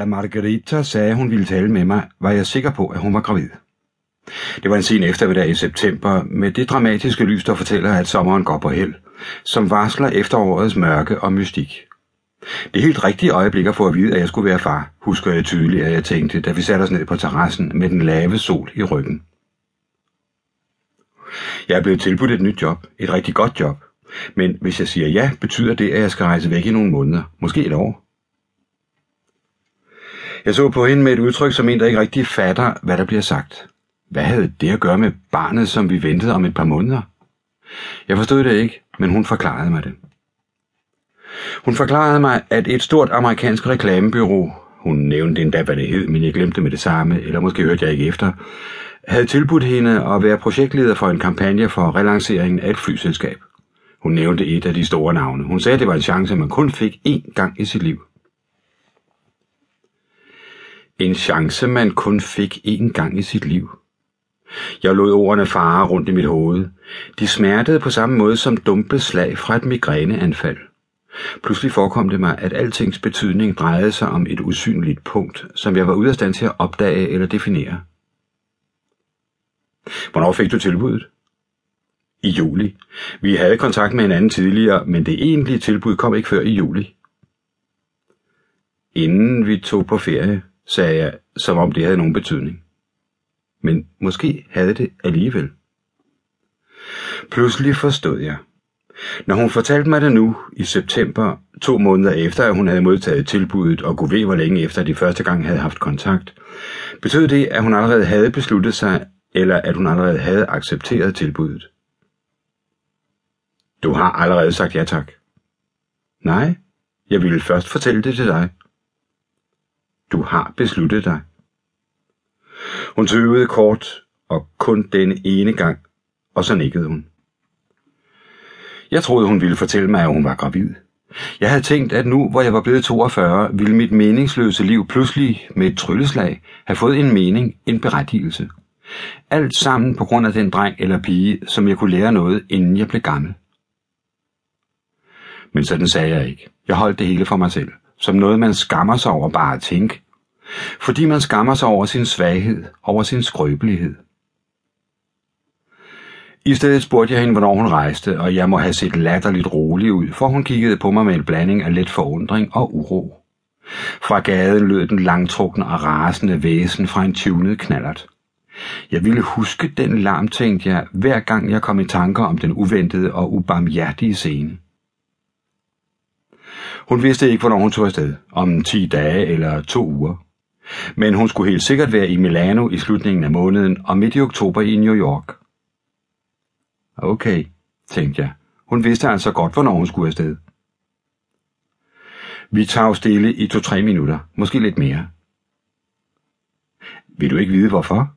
Da Margarita sagde, hun ville tale med mig, var jeg sikker på, at hun var gravid. Det var en sen eftermiddag i september, med det dramatiske lys, der fortæller, at sommeren går på held, som varsler efterårets mørke og mystik. Det helt rigtige øjeblik at få at vide, at jeg skulle være far, husker jeg tydeligt, at jeg tænkte, da vi satte os ned på terrassen med den lave sol i ryggen. Jeg er blevet tilbudt et nyt job, et rigtig godt job. Men hvis jeg siger ja, betyder det, at jeg skal rejse væk i nogle måneder, måske et år. Jeg så på hende med et udtryk som en, der ikke rigtig fatter, hvad der bliver sagt. Hvad havde det at gøre med barnet, som vi ventede om et par måneder? Jeg forstod det ikke, men hun forklarede mig det. Hun forklarede mig, at et stort amerikansk reklamebyrå, hun nævnte endda, hvad det hed, men jeg glemte med det samme, eller måske hørte jeg ikke efter, havde tilbudt hende at være projektleder for en kampagne for relanceringen af et flyselskab. Hun nævnte et af de store navne. Hun sagde, at det var en chance, man kun fik én gang i sit liv. En chance, man kun fik én gang i sit liv. Jeg lod ordene fare rundt i mit hoved. De smertede på samme måde som dumpe slag fra et migræneanfald. Pludselig forekom det mig, at altings betydning drejede sig om et usynligt punkt, som jeg var ude af stand til at opdage eller definere. Hvornår fik du tilbuddet? I juli. Vi havde kontakt med hinanden tidligere, men det egentlige tilbud kom ikke før i juli. Inden vi tog på ferie, sagde jeg, som om det havde nogen betydning. Men måske havde det alligevel. Pludselig forstod jeg. Når hun fortalte mig det nu, i september, to måneder efter, at hun havde modtaget tilbuddet og kunne ved, hvor længe efter de første gang havde haft kontakt, betød det, at hun allerede havde besluttet sig, eller at hun allerede havde accepteret tilbuddet. Du har allerede sagt ja tak. Nej, jeg ville først fortælle det til dig. Du har besluttet dig. Hun tøvede kort, og kun denne ene gang, og så nikkede hun. Jeg troede, hun ville fortælle mig, at hun var gravid. Jeg havde tænkt, at nu, hvor jeg var blevet 42, ville mit meningsløse liv pludselig med et trylleslag have fået en mening, en berettigelse. Alt sammen på grund af den dreng eller pige, som jeg kunne lære noget, inden jeg blev gammel. Men sådan sagde jeg ikke. Jeg holdt det hele for mig selv, som noget man skammer sig over bare at tænke. Fordi man skammer sig over sin svaghed, over sin skrøbelighed. I stedet spurgte jeg hende, hvornår hun rejste, og jeg må have set latterligt rolig ud, for hun kiggede på mig med en blanding af let forundring og uro. Fra gaden lød den langtrukne og rasende væsen fra en tunet knallert. Jeg ville huske den larm, tænkte jeg, hver gang jeg kom i tanker om den uventede og ubarmhjertige scene. Hun vidste ikke, hvornår hun tog afsted, om 10 dage eller to uger. Men hun skulle helt sikkert være i Milano i slutningen af måneden og midt i oktober i New York. Okay, tænkte jeg. Hun vidste altså godt, hvornår hun skulle afsted. Vi tager stille i to-tre minutter, måske lidt mere. Vil du ikke vide, hvorfor?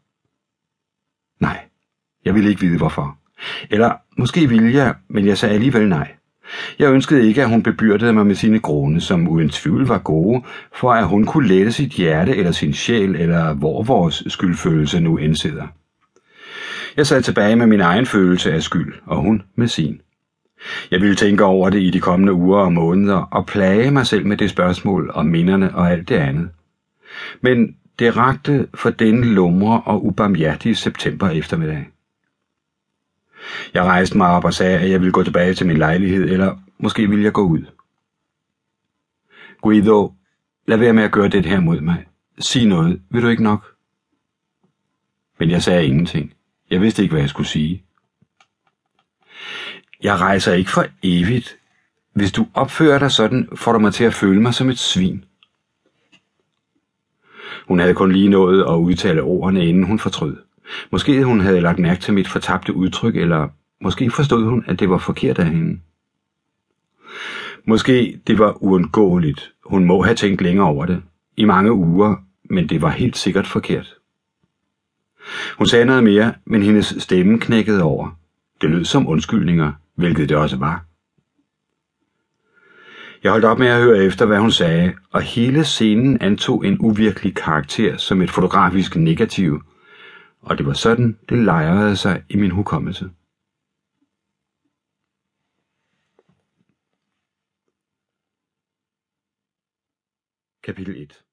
Nej, jeg vil ikke vide, hvorfor. Eller måske ville jeg, men jeg sagde alligevel nej. Jeg ønskede ikke, at hun bebyrdede mig med sine grunde, som uden tvivl var gode, for at hun kunne lette sit hjerte eller sin sjæl, eller hvor vores skyldfølelse nu indsidder. Jeg sad tilbage med min egen følelse af skyld, og hun med sin. Jeg ville tænke over det i de kommende uger og måneder, og plage mig selv med det spørgsmål om minderne og alt det andet. Men det rakte for denne lumre og ubarmhjertige september eftermiddag. Jeg rejste mig op og sagde, at jeg ville gå tilbage til min lejlighed, eller måske ville jeg gå ud. Guido, lad være med at gøre det her mod mig. Sig noget, vil du ikke nok? Men jeg sagde ingenting. Jeg vidste ikke, hvad jeg skulle sige. Jeg rejser ikke for evigt. Hvis du opfører dig sådan, får du mig til at føle mig som et svin. Hun havde kun lige nået at udtale ordene, inden hun fortrød. Måske hun havde lagt mærke til mit fortabte udtryk, eller måske forstod hun, at det var forkert af hende. Måske det var uundgåeligt. Hun må have tænkt længere over det. I mange uger, men det var helt sikkert forkert. Hun sagde noget mere, men hendes stemme knækkede over. Det lød som undskyldninger, hvilket det også var. Jeg holdt op med at høre efter, hvad hun sagde, og hele scenen antog en uvirkelig karakter som et fotografisk negativ, og det var sådan, det lejrede sig i min hukommelse. Kapitel 1